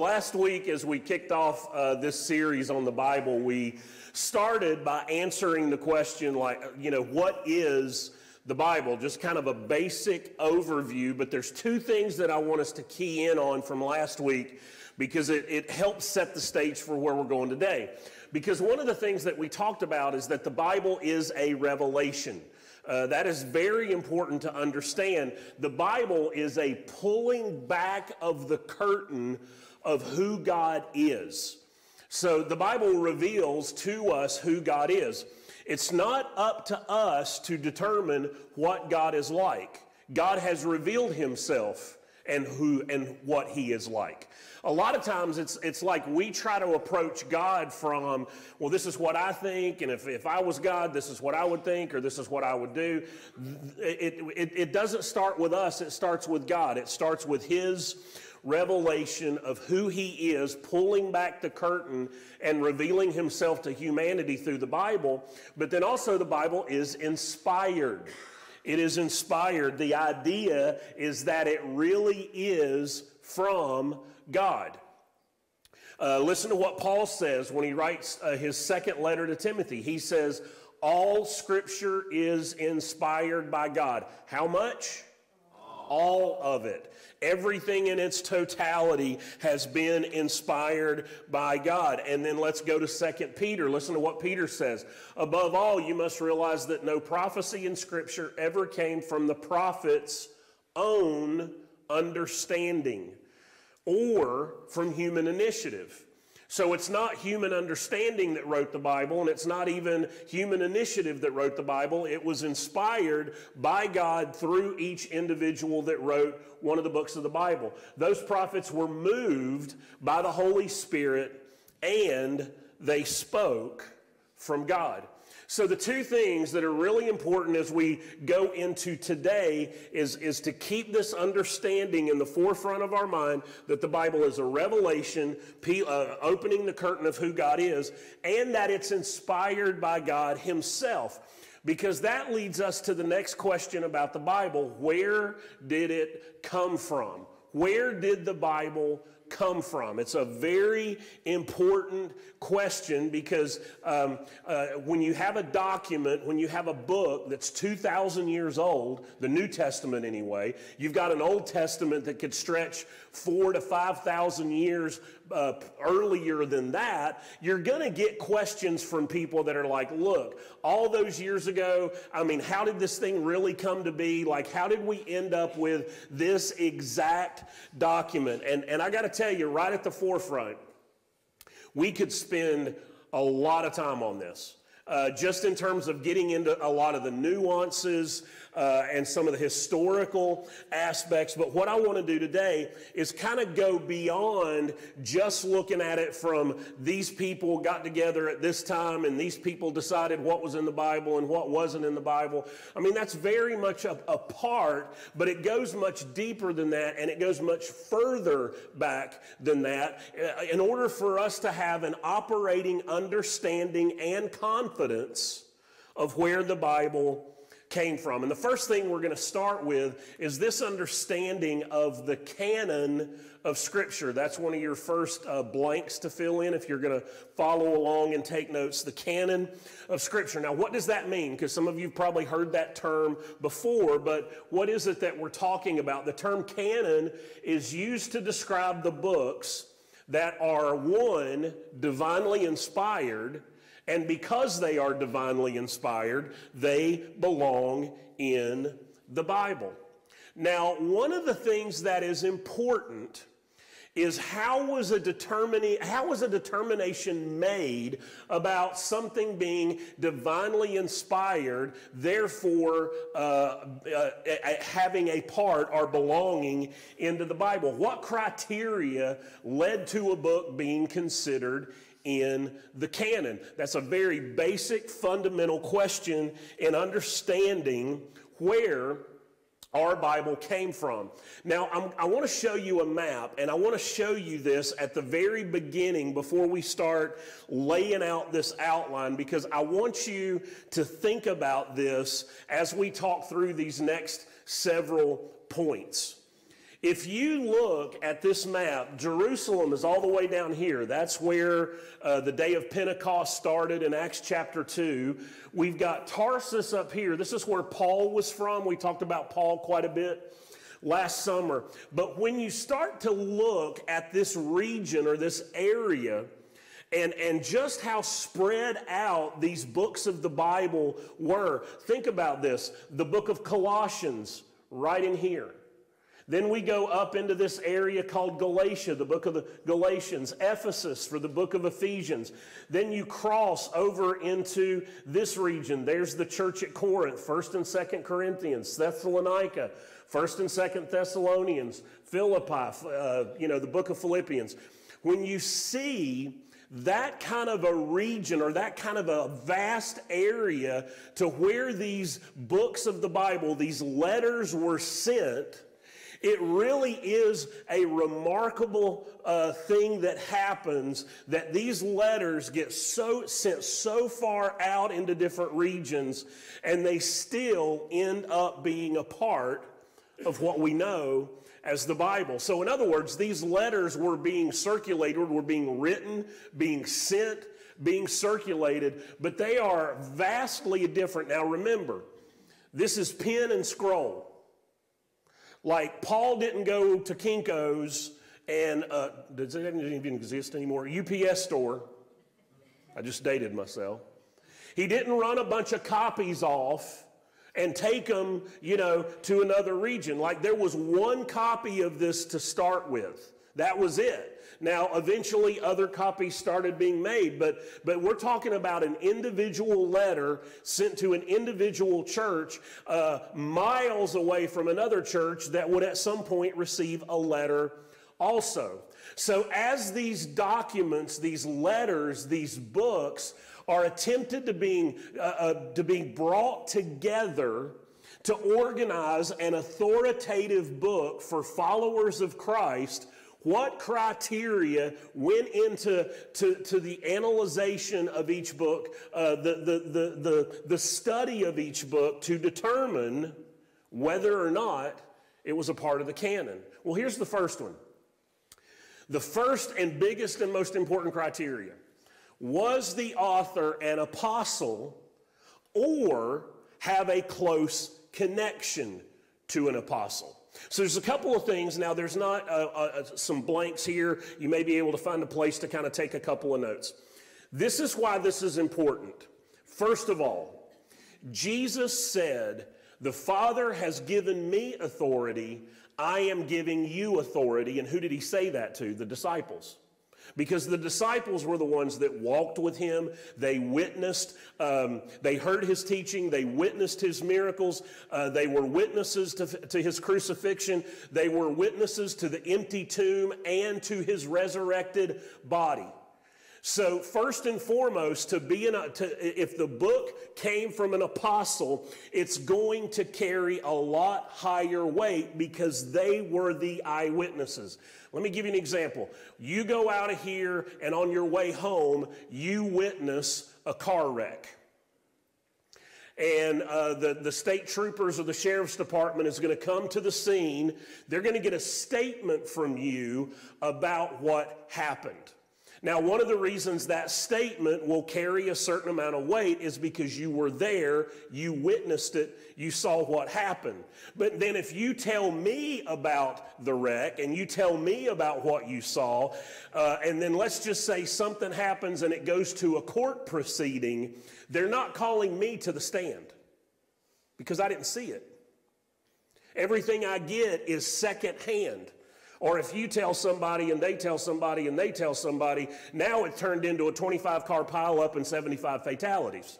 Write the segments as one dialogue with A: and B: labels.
A: last week, as we kicked off uh, this series on the Bible, we started by answering the question, like, you know, what is the Bible? Just kind of a basic overview. But there's two things that I want us to key in on from last week because it, it helps set the stage for where we're going today. Because one of the things that we talked about is that the Bible is a revelation. Uh, that is very important to understand. The Bible is a pulling back of the curtain of who God is. So the Bible reveals to us who God is. It's not up to us to determine what God is like. God has revealed himself and who and what he is like. A lot of times it's, it's like we try to approach God from, well, this is what I think, and if, if I was God, this is what I would think, or this is what I would do. It, it, it doesn't start with us, it starts with God. It starts with His revelation of who He is, pulling back the curtain and revealing Himself to humanity through the Bible. But then also, the Bible is inspired. It is inspired. The idea is that it really is from God. Uh, listen to what Paul says when he writes uh, his second letter to Timothy. He says, All scripture is inspired by God. How much? All of it. Everything in its totality has been inspired by God. And then let's go to Second Peter. Listen to what Peter says. Above all, you must realize that no prophecy in Scripture ever came from the prophet's own understanding or from human initiative. So it's not human understanding that wrote the Bible, and it's not even human initiative that wrote the Bible. It was inspired by God through each individual that wrote one of the books of the Bible. Those prophets were moved by the Holy Spirit and they spoke from God. So, the two things that are really important as we go into today is, is to keep this understanding in the forefront of our mind that the Bible is a revelation, uh, opening the curtain of who God is, and that it's inspired by God Himself. Because that leads us to the next question about the Bible where did it come from? Where did the Bible come from? It's a very important question because um, uh, when you have a document, when you have a book that's 2,000 years old, the New Testament anyway, you've got an Old Testament that could stretch four to 5,000 years uh, earlier than that, you're going to get questions from people that are like, look, all those years ago, I mean, how did this thing really come to be? Like, how did we end up with this exact document? And, and I got to tell you, right at the forefront, we could spend a lot of time on this. Uh, just in terms of getting into a lot of the nuances uh, and some of the historical aspects. But what I want to do today is kind of go beyond just looking at it from these people got together at this time and these people decided what was in the Bible and what wasn't in the Bible. I mean, that's very much a, a part, but it goes much deeper than that and it goes much further back than that. Uh, in order for us to have an operating understanding and confidence of where the Bible came from. And the first thing we're going to start with is this understanding of the canon of Scripture. That's one of your first uh, blanks to fill in if you're going to follow along and take notes. The canon of Scripture. Now, what does that mean? Because some of you have probably heard that term before, but what is it that we're talking about? The term canon is used to describe the books that are one, divinely inspired and because they are divinely inspired, they belong in the Bible. Now, one of the things that is important is how was a determining how was a determination made about something being divinely inspired therefore uh, uh, having a part or belonging into the bible what criteria led to a book being considered in the canon? That's a very basic, fundamental question in understanding where our Bible came from. Now, I'm, i want to show you a map, and I want to show you this at the very beginning before we start laying out this outline because I want you to think about this as we talk through these next several points. If you look at this map, Jerusalem is all the way down here. That's where uh, the day of Pentecost started in Acts chapter 2. We've got Tarsus up here. This is where Paul was from. We talked about Paul quite a bit last summer. But when you start to look at this region or this area, and, and just how spread out these books of the Bible were. Think about this the book of Colossians, right in here. Then we go up into this area called Galatia, the book of the Galatians, Ephesus for the book of Ephesians. Then you cross over into this region. There's the church at Corinth, 1st and 2nd Corinthians, Thessalonica, 1st and 2nd Thessalonians, Philippi, uh, you know, the book of Philippians. When you see that kind of a region or that kind of a vast area to where these books of the Bible, these letters were sent, it really is a remarkable uh, thing that happens that these letters get so sent so far out into different regions and they still end up being a part of what we know as the Bible. So, in other words, these letters were being circulated, were being written, being sent, being circulated, but they are vastly different. Now, remember, this is pen and scroll. Like Paul didn't go to Kinko's and uh, does it even exist anymore? UPS store. I just dated myself. He didn't run a bunch of copies off and take them, you know, to another region. Like there was one copy of this to start with. That was it. Now, eventually, other copies started being made, but, but we're talking about an individual letter sent to an individual church uh, miles away from another church that would at some point receive a letter also. So, as these documents, these letters, these books are attempted to being, uh, uh, to being brought together to organize an authoritative book for followers of Christ what criteria went into to, to the analyzation of each book, uh, the, the, the, the, the study of each book to determine whether or not it was a part of the canon. Well, here's the first one. The first and biggest and most important criteria was the author an apostle or have a close connection to an apostle? So there's a couple of things. Now, there's not uh, uh, some blanks here. You may be able to find a place to kind of take a couple of notes. This is why this is important. First of all, Jesus said, The Father has given me authority. I am giving you authority. And who did he say that to? The disciples because the disciples were the ones that walked with him. They witnessed, um, they heard his teaching, they witnessed his miracles, uh, they were witnesses to, to his crucifixion, they were witnesses to the empty tomb and to his resurrected body. So, first and foremost, to be an, to, if the book came from an apostle, it's going to carry a lot higher weight because they were the eyewitnesses. Let me give you an example. You go out of here, and on your way home, you witness a car wreck. And uh, the, the state troopers or the sheriff's department is going to come to the scene. They're going to get a statement from you about what happened. Now, one of the reasons that statement will carry a certain amount of weight is because you were there, you witnessed it, you saw what happened. But then, if you tell me about the wreck and you tell me about what you saw, uh, and then let's just say something happens and it goes to a court proceeding, they're not calling me to the stand because I didn't see it. Everything I get is secondhand. Or if you tell somebody and they tell somebody and they tell somebody, now it turned into a 25 car pileup and 75 fatalities.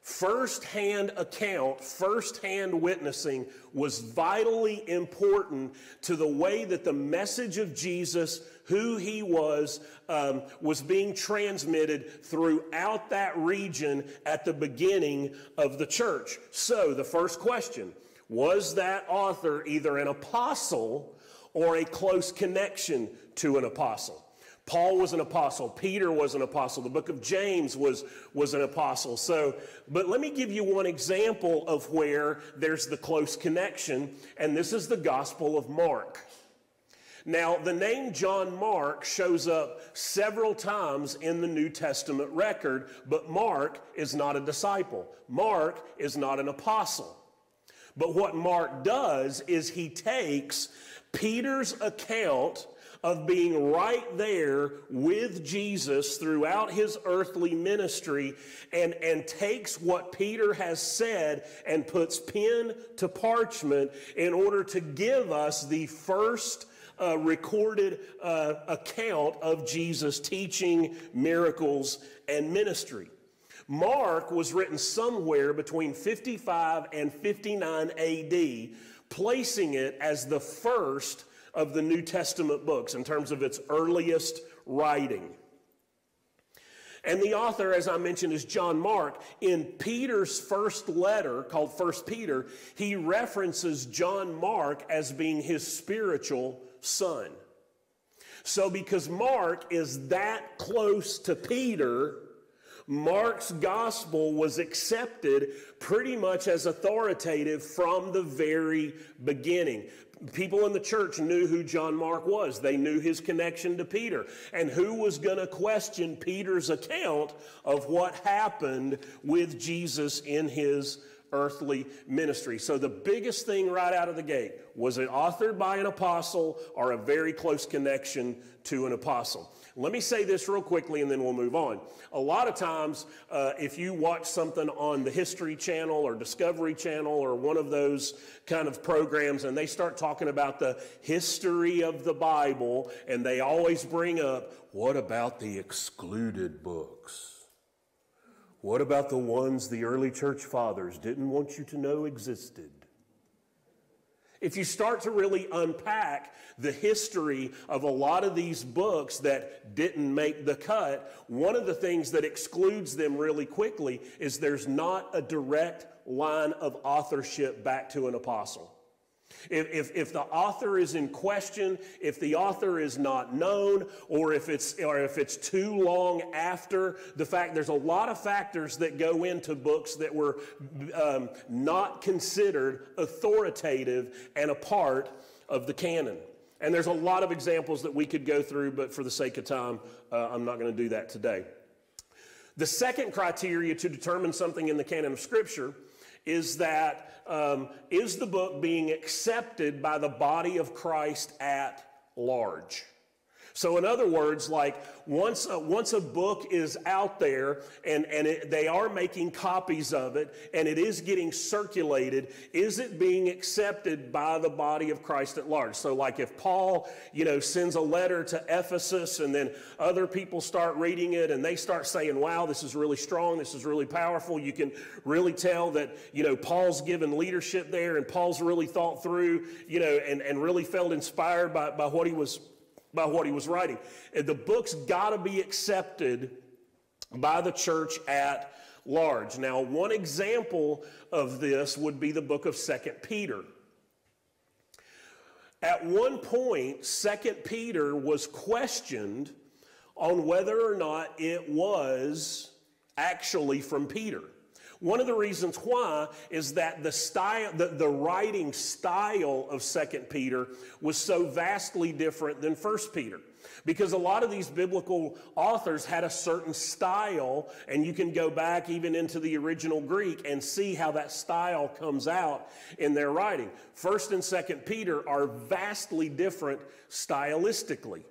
A: First-hand account, first-hand witnessing was vitally important to the way that the message of Jesus, who he was, um, was being transmitted throughout that region at the beginning of the church. So, the first question was that author either an apostle or a close connection to an apostle? Paul was an apostle. Peter was an apostle. The book of James was, was an apostle. So, but let me give you one example of where there's the close connection, and this is the Gospel of Mark. Now, the name John Mark shows up several times in the New Testament record, but Mark is not a disciple. Mark is not an apostle. But what Mark does is he takes Peter's account of being right there with Jesus throughout his earthly ministry and, and takes what Peter has said and puts pen to parchment in order to give us the first uh, recorded uh, account of Jesus teaching, miracles, and ministry. Mark was written somewhere between 55 and 59 AD, placing it as the first of the New Testament books in terms of its earliest writing. And the author, as I mentioned, is John Mark. In Peter's first letter, called First Peter, he references John Mark as being his spiritual son. So, because Mark is that close to Peter, Mark's gospel was accepted pretty much as authoritative from the very beginning. People in the church knew who John Mark was. They knew his connection to Peter. And who was going to question Peter's account of what happened with Jesus in his earthly ministry. So the biggest thing right out of the gate was it authored by an apostle or a very close connection to an apostle? Let me say this real quickly and then we'll move on. A lot of times, uh, if you watch something on the History Channel or Discovery Channel or one of those kind of programs and they start talking about the history of the Bible and they always bring up, what about the excluded books? What about the ones the early church fathers didn't want you to know existed? If you start to really unpack the history of a lot of these books that didn't make the cut, one of the things that excludes them really quickly is there's not a direct line of authorship back to an apostle. If, if, if, the author is in question, if the author is not known, or if, it's, or if it's too long after the fact, there's a lot of factors that go into books that were um, not considered authoritative and a part of the canon. And there's a lot of examples that we could go through, but for the sake of time, uh, I'm not going to do that today. The second criteria to determine something in the canon of Scripture is that um, is the book being accepted by the body of Christ at large? So, in other words, like once a, once a book is out there and, and it, they are making copies of it and it is getting circulated, is it being accepted by the body of Christ at large? So, like if Paul, you know, sends a letter to Ephesus and then other people start reading it and they start saying, wow, this is really strong, this is really powerful, you can really tell that, you know, Paul's given leadership there and Paul's really thought through, you know, and, and really felt inspired by, by what he was by what he was writing. The book's got to be accepted by the church at large. Now, one example of this would be the book of Second Peter. At one point, Second Peter was questioned on whether or not it was actually from Peter. One of the reasons why is that the style, the, the writing style of Second Peter was so vastly different than First Peter. Because a lot of these biblical authors had a certain style, and you can go back even into the original Greek and see how that style comes out in their writing. First and Second Peter are vastly different stylistically.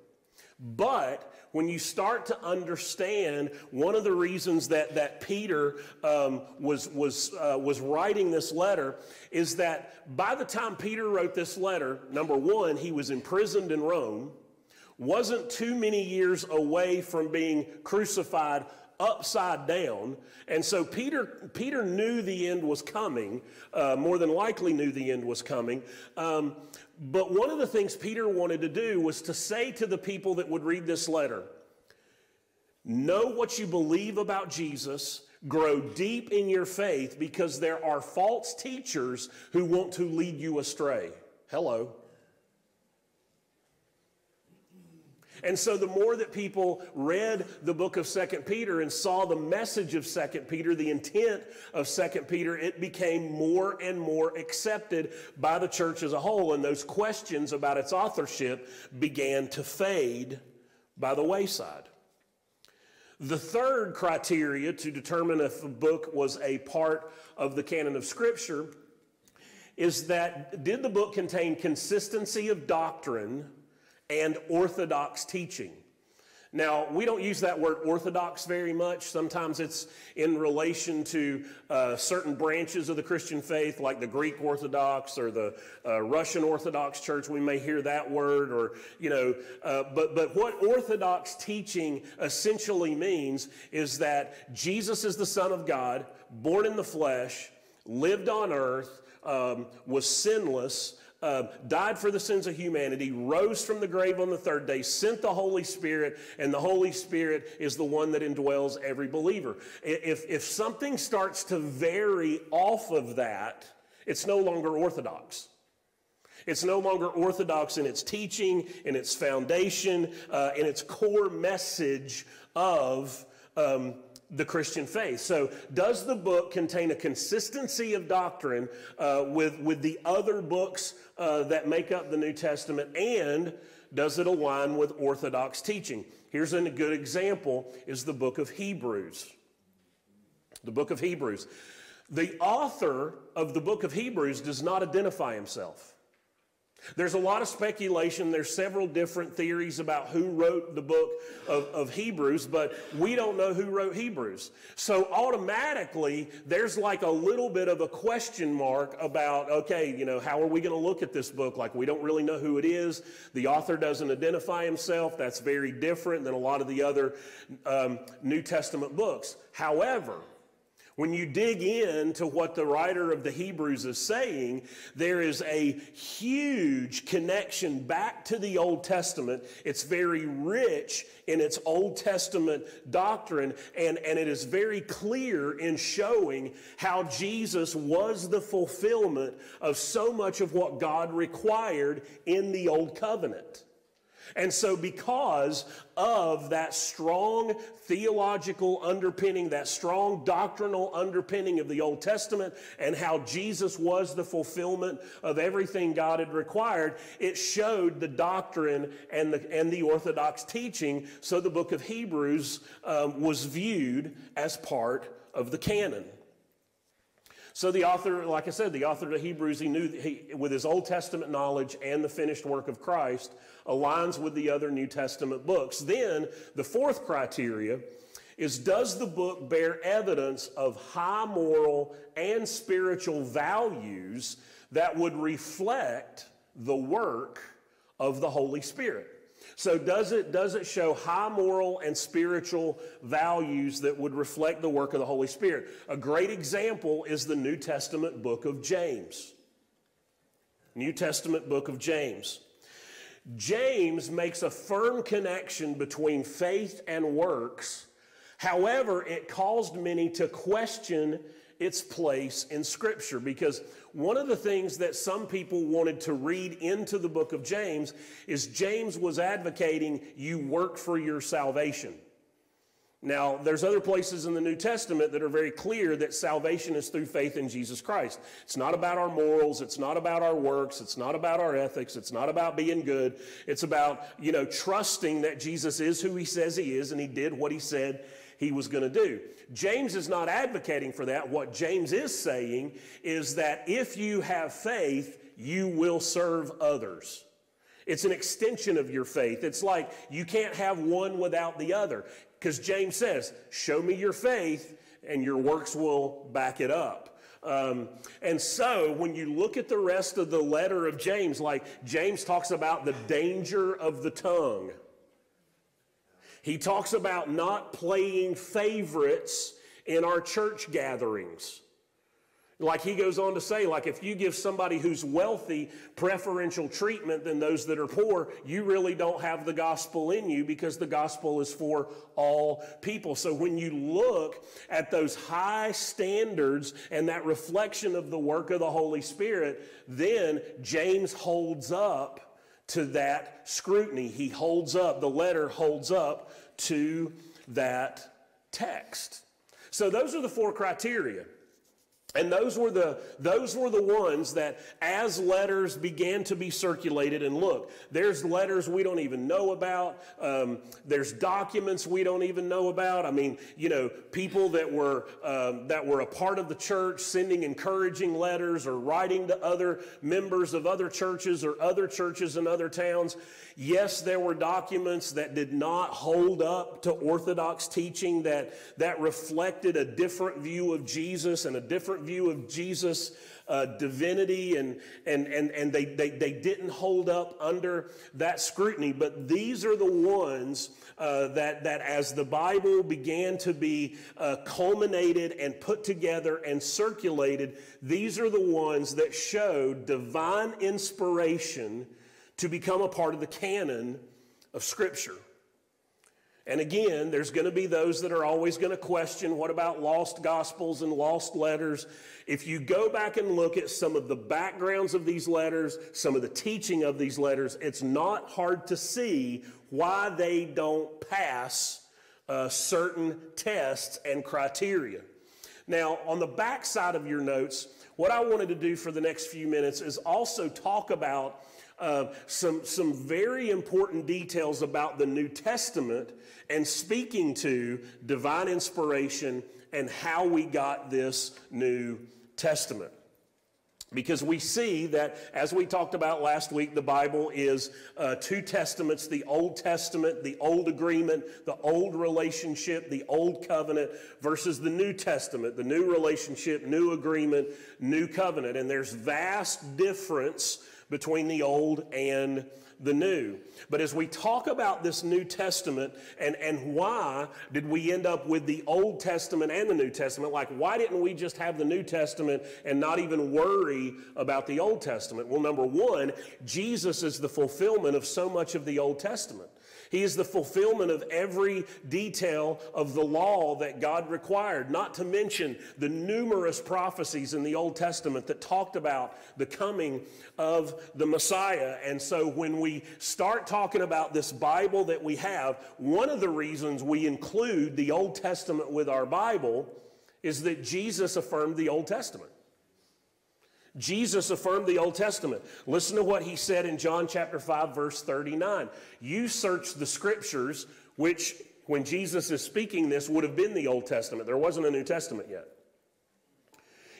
A: But when you start to understand one of the reasons that, that Peter um, was, was, uh, was writing this letter is that by the time Peter wrote this letter, number one, he was imprisoned in Rome, wasn't too many years away from being crucified upside down. And so Peter, Peter knew the end was coming, uh, more than likely knew the end was coming. Um, but one of the things Peter wanted to do was to say to the people that would read this letter know what you believe about Jesus, grow deep in your faith because there are false teachers who want to lead you astray. Hello. And so the more that people read the book of Second Peter and saw the message of Second Peter, the intent of Second Peter, it became more and more accepted by the church as a whole. And those questions about its authorship began to fade by the wayside. The third criteria to determine if a book was a part of the canon of Scripture is that did the book contain consistency of doctrine and orthodox teaching. Now, we don't use that word orthodox very much. Sometimes it's in relation to uh, certain branches of the Christian faith, like the Greek Orthodox or the uh, Russian Orthodox Church. We may hear that word, or, you know, uh, but, but what orthodox teaching essentially means is that Jesus is the Son of God, born in the flesh, lived on earth, um, was sinless, uh, died for the sins of humanity, rose from the grave on the third day, sent the Holy Spirit, and the Holy Spirit is the one that indwells every believer. If, if something starts to vary off of that, it's no longer orthodox. It's no longer orthodox in its teaching, in its foundation, uh, in its core message of um, the Christian faith. So, does the book contain a consistency of doctrine uh, with, with the other books uh, that make up the New Testament, and does it align with Orthodox teaching? Here's a good example: is the book of Hebrews. The book of Hebrews. The author of the book of Hebrews does not identify himself. There's a lot of speculation. There's several different theories about who wrote the book of, of, Hebrews, but we don't know who wrote Hebrews. So automatically, there's like a little bit of a question mark about, okay, you know, how are we going to look at this book? Like, we don't really know who it is. The author doesn't identify himself. That's very different than a lot of the other um, New Testament books. However, when you dig into what the writer of the Hebrews is saying, there is a huge connection back to the Old Testament. It's very rich in its Old Testament doctrine, and, and it is very clear in showing how Jesus was the fulfillment of so much of what God required in the Old Covenant. And so, because of that strong theological underpinning, that strong doctrinal underpinning of the Old Testament, and how Jesus was the fulfillment of everything God had required, it showed the doctrine and the, and the Orthodox teaching. So, the book of Hebrews um, was viewed as part of the canon. So the author, like I said, the author of Hebrews, he knew he, with his Old Testament knowledge and the finished work of Christ, aligns with the other New Testament books. Then the fourth criteria is does the book bear evidence of high moral and spiritual values that would reflect the work of the Holy Spirit? So does it, does it show high moral and spiritual values that would reflect the work of the Holy Spirit? A great example is the New Testament book of James. New Testament book of James. James makes a firm connection between faith and works. However, it caused many to question its place in Scripture because one of the things that some people wanted to read into the book of James is James was advocating you work for your salvation. Now, there's other places in the New Testament that are very clear that salvation is through faith in Jesus Christ. It's not about our morals, it's not about our works, it's not about our ethics, it's not about being good. It's about, you know, trusting that Jesus is who he says he is and he did what he said he was going to do. James is not advocating for that. What James is saying is that if you have faith, you will serve others. It's an extension of your faith. It's like you can't have one without the other. Because James says, Show me your faith, and your works will back it up. Um, and so when you look at the rest of the letter of James, like James talks about the danger of the tongue. He talks about not playing favorites in our church gatherings. Like he goes on to say, like if you give somebody who's wealthy preferential treatment than those that are poor, you really don't have the gospel in you because the gospel is for all people. So when you look at those high standards and that reflection of the work of the Holy Spirit, then James holds up to that scrutiny. He holds up, the letter holds up to that text. So those are the four criteria. And those were the those were the ones that as letters began to be circulated and look, there's letters we don't even know about. Um, there's documents we don't even know about. I mean, you know, people that were um, that were a part of the church sending encouraging letters or writing to other members of other churches or other churches in other towns. Yes, there were documents that did not hold up to Orthodox teaching that, that reflected a different view of Jesus and a different view of Jesus' uh, divinity, and, and, and, and they, they, they didn't hold up under that scrutiny. But these are the ones uh, that, that, as the Bible began to be uh, culminated and put together and circulated, these are the ones that show divine inspiration to become a part of the canon of Scripture. And again, there's going to be those that are always going to question what about lost gospels and lost letters? If you go back and look at some of the backgrounds of these letters, some of the teaching of these letters, it's not hard to see why they don't pass uh, certain tests and criteria. Now, on the back side of your notes, what I wanted to do for the next few minutes is also talk about uh, some, some very important details about the New Testament and speaking to divine inspiration and how we got this New Testament. Because we see that, as we talked about last week, the Bible is uh, two testaments the Old Testament, the Old Agreement, the Old Relationship, the Old Covenant, versus the New Testament, the New Relationship, New Agreement, New Covenant. And there's vast difference between the old and the new. But as we talk about this New Testament and, and why did we end up with the Old Testament and the New Testament, like why didn't we just have the New Testament and not even worry about the Old Testament? Well, number one, Jesus is the fulfillment of so much of the Old Testament. He is the fulfillment of every detail of the law that God required, not to mention the numerous prophecies in the Old Testament that talked about the coming of the Messiah. And so when we start talking about this Bible that we have, one of the reasons we include the Old Testament with our Bible is that Jesus affirmed the Old Testament. Jesus affirmed the Old Testament. Listen to what he said in John chapter 5 verse 39. You search the scriptures which when Jesus is speaking this would have been the Old Testament. There wasn't a New Testament yet.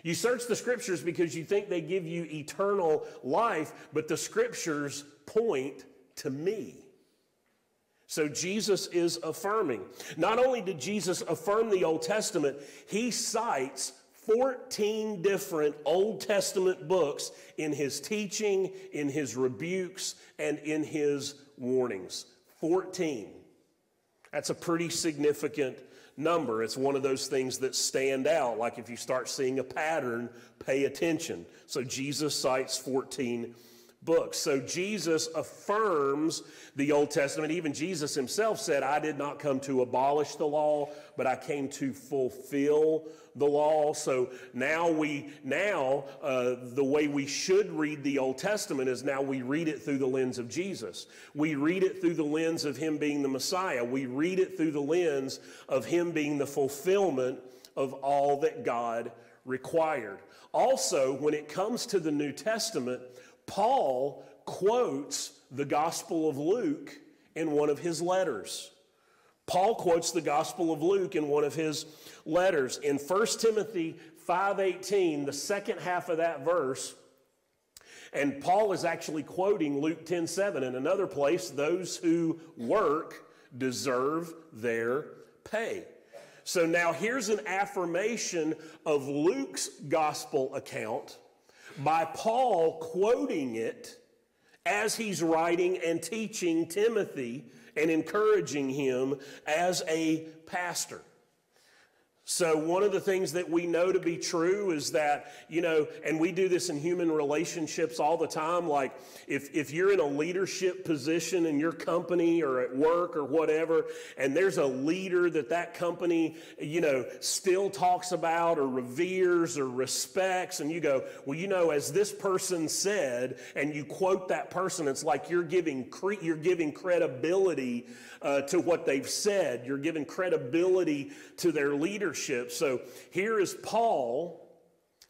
A: You search the scriptures because you think they give you eternal life, but the scriptures point to me. So Jesus is affirming. Not only did Jesus affirm the Old Testament, he cites 14 different Old Testament books in his teaching, in his rebukes, and in his warnings. 14. That's a pretty significant number. It's one of those things that stand out. Like if you start seeing a pattern, pay attention. So Jesus cites 14 books. So Jesus affirms the Old Testament. Even Jesus himself said, I did not come to abolish the law, but I came to fulfill the law. So now we, now uh, the way we should read the Old Testament is now we read it through the lens of Jesus. We read it through the lens of Him being the Messiah. We read it through the lens of Him being the fulfillment of all that God required. Also, when it comes to the New Testament, Paul quotes the Gospel of Luke in one of his letters. Paul quotes the Gospel of Luke in one of his letters. In 1 Timothy 5:18, the second half of that verse, and Paul is actually quoting Luke 10:7 in another place, those who work deserve their pay. So now here's an affirmation of Luke's gospel account by Paul quoting it as he's writing and teaching Timothy and encouraging him as a pastor. So, one of the things that we know to be true is that, you know, and we do this in human relationships all the time. Like, if, if you're in a leadership position in your company or at work or whatever, and there's a leader that that company, you know, still talks about or reveres or respects, and you go, well, you know, as this person said, and you quote that person, it's like you're giving, cre- you're giving credibility uh, to what they've said. You're giving credibility to their leadership. So here is Paul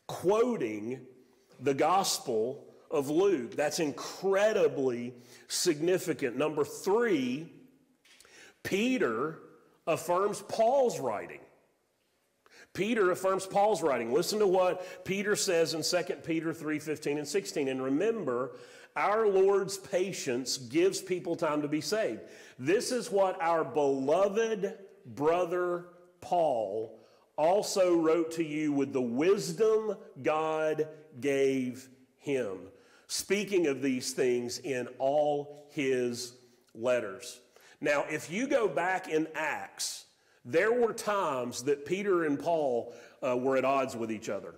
A: quoting the gospel of Luke. That's incredibly significant. Number three, Peter affirms Paul's writing. Peter affirms Paul's writing. Listen to what Peter says in 2 Peter 3 15 and 16. And remember, our Lord's patience gives people time to be saved. This is what our beloved brother Paul also wrote to you with the wisdom God gave him, speaking of these things in all his letters. Now, if you go back in Acts, there were times that Peter and Paul uh, were at odds with each other.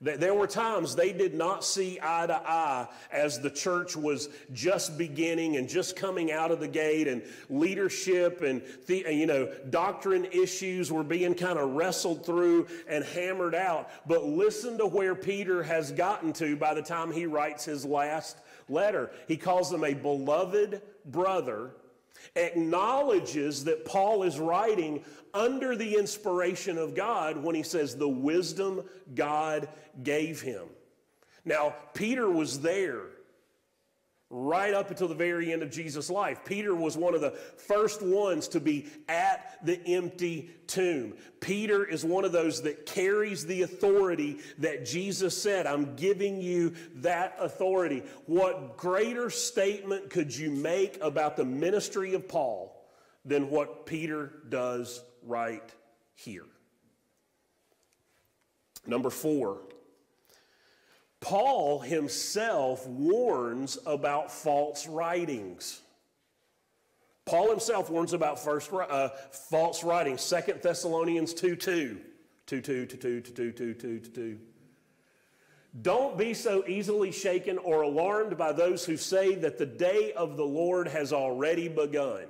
A: There were times they did not see eye to eye as the church was just beginning and just coming out of the gate, and leadership and the, you know doctrine issues were being kind of wrestled through and hammered out. But listen to where Peter has gotten to by the time he writes his last letter. He calls them a beloved brother acknowledges that Paul is writing under the inspiration of God when he says the wisdom God gave him. Now, Peter was there right up until the very end of Jesus' life. Peter was one of the first ones to be at the empty tomb. Peter is one of those that carries the authority that Jesus said, I'm giving you that authority. What greater statement could you make about the ministry of Paul than what Peter does right here? Number four, Paul himself warns about false writings. Paul himself warns about first, uh, false writings. Second Thessalonians 2 2. 2 2 2 2 2 2 2 2. Don't be so easily shaken or alarmed by those who say that the day of the Lord has already begun.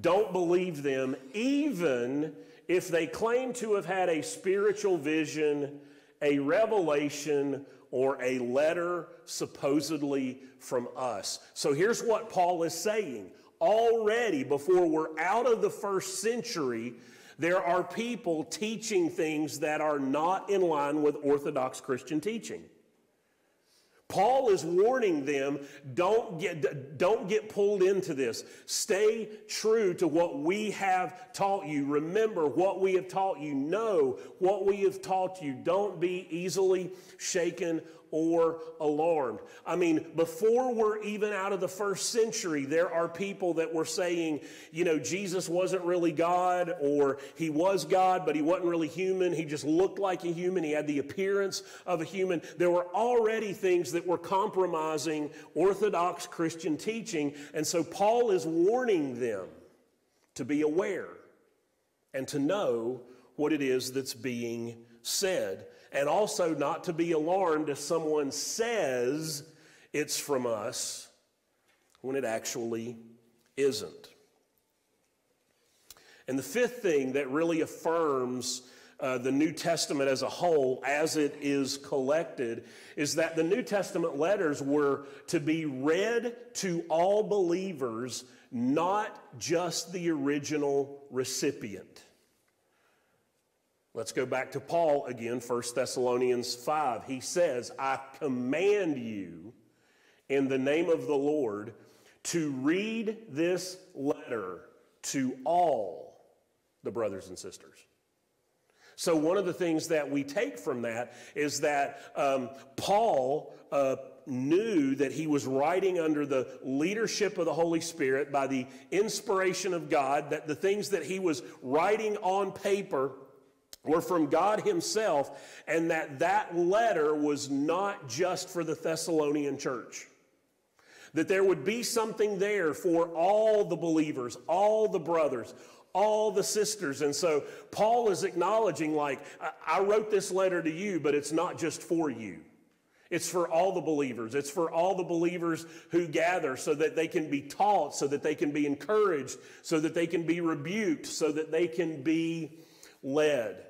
A: Don't believe them, even if they claim to have had a spiritual vision a revelation or a letter supposedly from us. So here's what Paul is saying. Already, before we're out of the first century, there are people teaching things that are not in line with Orthodox Christian teaching. Paul is warning them don't get, don't get pulled into this. Stay true to what we have taught you. Remember what we have taught you. Know what we have taught you. Don't be easily shaken or alarmed. I mean, before we're even out of the first century, there are people that were saying, you know, Jesus wasn't really God, or he was God, but he wasn't really human. He just looked like a human. He had the appearance of a human. There were already things that were compromising Orthodox Christian teaching. And so Paul is warning them to be aware and to know what it is that's being said and also not to be alarmed if someone says it's from us when it actually isn't. And the fifth thing that really affirms uh, the New Testament as a whole, as it is collected, is that the New Testament letters were to be read to all believers, not just the original recipient. Let's go back to Paul again, 1 Thessalonians 5. He says, I command you in the name of the Lord to read this letter to all the brothers and sisters. So, one of the things that we take from that is that um, Paul uh, knew that he was writing under the leadership of the Holy Spirit by the inspiration of God, that the things that he was writing on paper were from God Himself, and that that letter was not just for the Thessalonian church. That there would be something there for all the believers, all the brothers, all the sisters. And so Paul is acknowledging, like, I wrote this letter to you, but it's not just for you. It's for all the believers. It's for all the believers who gather so that they can be taught, so that they can be encouraged, so that they can be rebuked, so that they can be led.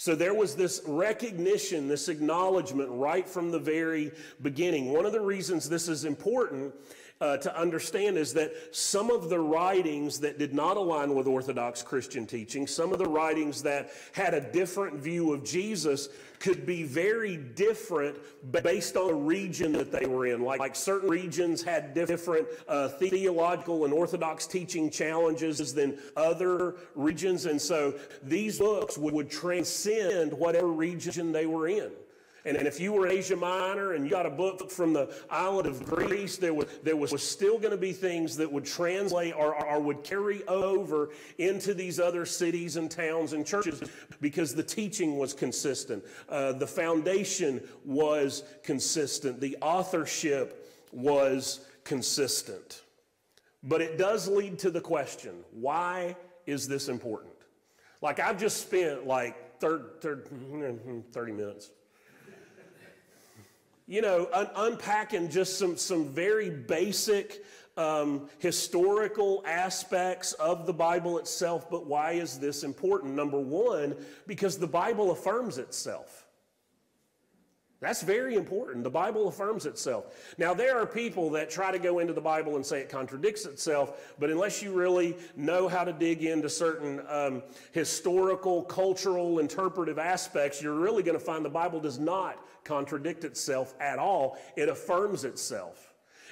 A: So there was this recognition, this acknowledgement right from the very beginning. One of the reasons this is important uh, to understand is that some of the writings that did not align with Orthodox Christian teaching, some of the writings that had a different view of Jesus, could be very different based on the region that they were in. Like, like certain regions had different uh, theological and Orthodox teaching challenges than other regions. And so these books would, would transcend whatever region they were in. And, and if you were Asia Minor and you got a book from the island of Greece, there was, there was still going to be things that would translate or, or would carry over into these other cities and towns and churches because the teaching was consistent. Uh, the foundation was consistent. The authorship was consistent. But it does lead to the question why is this important? Like, I've just spent like 30, 30 minutes you know, un- unpacking just some, some very basic um, historical aspects of the Bible itself. But why is this important? Number one, because the Bible affirms itself. That's very important. The Bible affirms itself. Now, there are people that try to go into the Bible and say it contradicts itself, but unless you really know how to dig into certain um, historical, cultural, interpretive aspects, you're really going to find the Bible does not contradict itself at all. It affirms itself.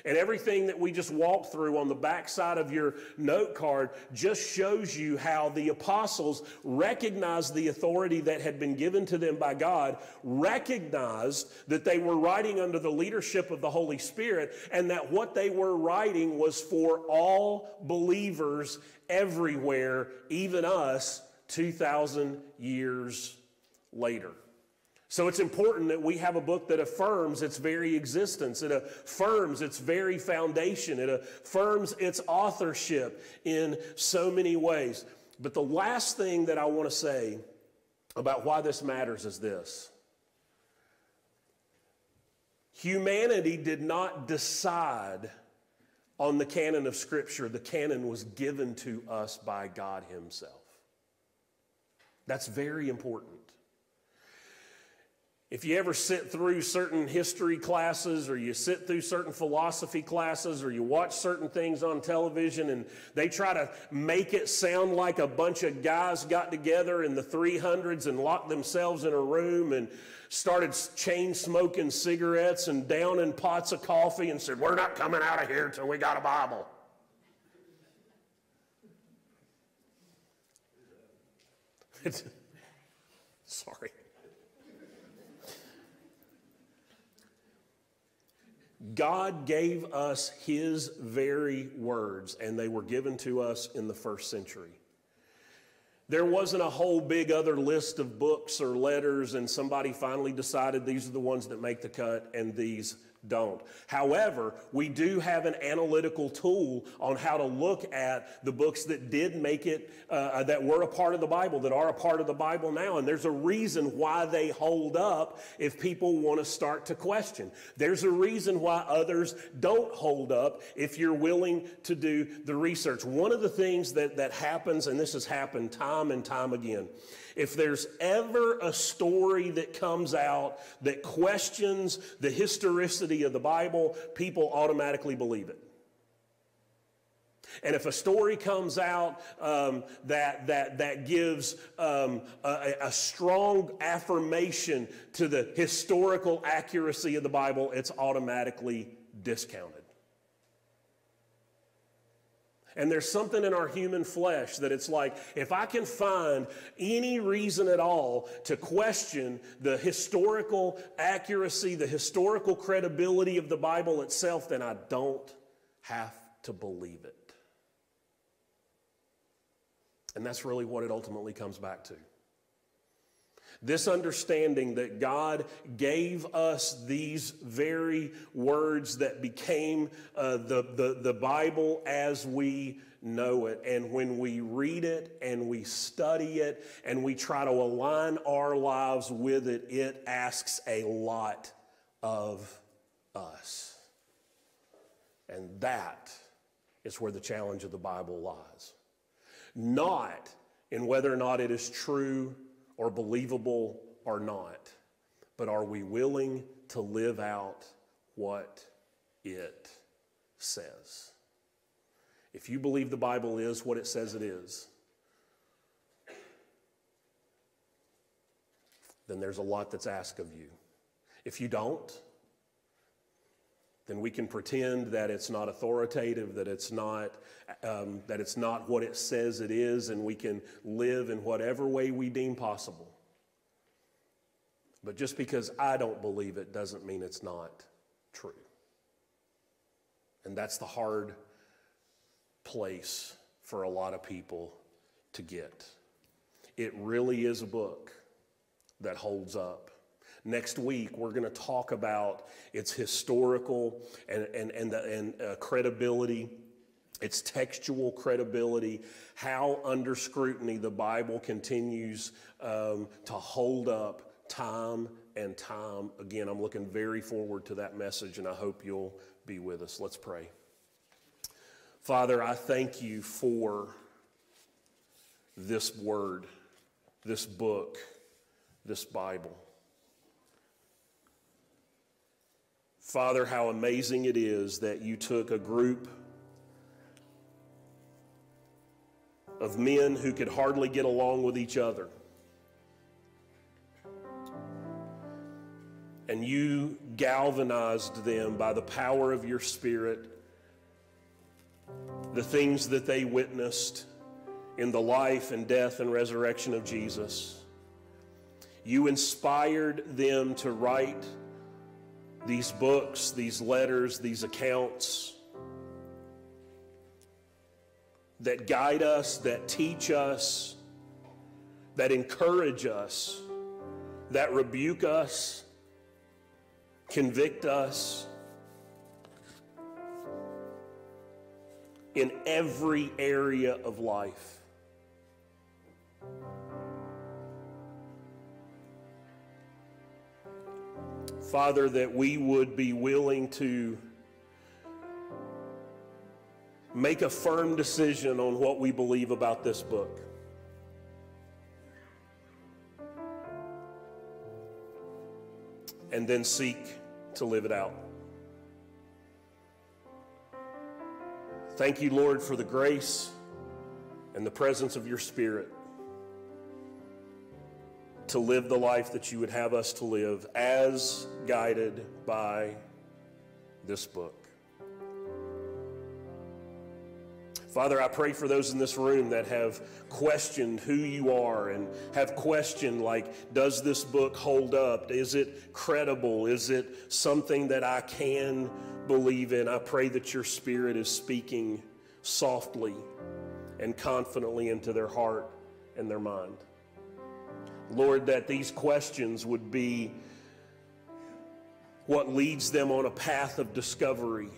A: And everything that we just walked through on the backside of your note card just shows you how the apostles recognized the authority that had been given to them by God, recognized that they were writing under the leadership of the Holy Spirit, and that what they were writing was for all believers everywhere, even us 2,000 years later. So it's important that we have a book that affirms its very existence. It affirms its very foundation. It affirms its authorship in so many ways. But the last thing that I want to say about why this matters is this humanity did not decide on the canon of Scripture, the canon was given to us by God Himself. That's very important. If you ever sit through certain history classes or you sit through certain philosophy classes or you watch certain things on television and they try to make it sound like a bunch of guys got together in the 300s and locked themselves in a room and started chain smoking cigarettes and downing pots of coffee and said, We're not coming out of here till we got a Bible. Sorry. God gave us His very words, and they were given to us in the first century. There wasn't a whole big other list of books or letters, and somebody finally decided these are the ones that make the cut, and these don't. However, we do have an analytical tool on how to look at the books that did make it, uh, that were a part of the Bible, that are a part of the Bible now. And there's a reason why they hold up if people want to start to question. There's a reason why others don't hold up if you're willing to do the research. One of the things that, that happens, and this has happened time and time again, if there's ever a story that comes out that questions the historicity of the Bible, people automatically believe it. And if a story comes out um, that, that, that gives um, a, a, strong affirmation to the historical accuracy of the Bible, it's automatically discounted. And there's something in our human flesh that it's like, if I can find any reason at all to question the historical accuracy, the historical credibility of the Bible itself, then I don't have to believe it. And that's really what it ultimately comes back to. This understanding that God gave us these very words that became uh, the, the, the Bible as we know it. And when we read it and we study it and we try to align our lives with it, it asks a lot of us. And that is where the challenge of the Bible lies. Not in whether or not it is true or believable or not, but are we willing to live out what it says? If you believe the Bible is what it says it is, then there's a lot that's asked of you. If you don't, then we can pretend that it's not authoritative, that it's not, um, that it's not what it says it is, and we can live in whatever way we deem possible. But just because I don't believe it doesn't mean it's not true. And that's the hard place for a lot of people to get. It really is a book that holds up. Next week, we're going to talk about its historical and, and, and, the, and uh, credibility, its textual credibility, how under scrutiny the Bible continues um, to hold up time and time again. I'm looking very forward to that message, and I hope you'll be with us. Let's pray. Father, I thank you for this word, this book, this Bible. Father, how amazing it is that you took a group of men who could hardly get along with each other. And you galvanized them by the power of your Spirit, the things that they witnessed in the life and death and resurrection of Jesus. You inspired them to write these books, these letters, these accounts that guide us, that teach us, that encourage us, that rebuke us, convict us in every area of life. Father, that we would be willing to make a firm decision on what we believe about this book. And then seek to live it out. Thank you, Lord, for the grace and the presence of your Spirit to live the life that you would have us to live as guided by this book. Father, I pray for those in this room that have questioned who you are and have questioned, like, does this book hold up? Is it credible? Is it something that I can believe in? I pray that your spirit is speaking softly and confidently into their heart and their mind. Lord, that these questions would be what leads them on a path of discovery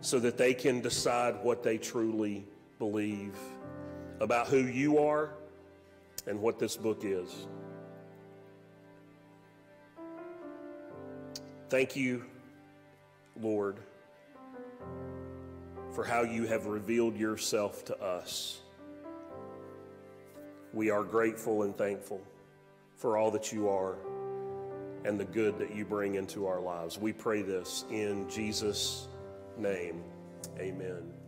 A: so that they can decide what they truly believe about who you are and what this book is. Thank you, Lord, for how you have revealed yourself to us we are grateful and thankful for all that you are and the good that you bring into our lives. We pray this in Jesus' name. Amen.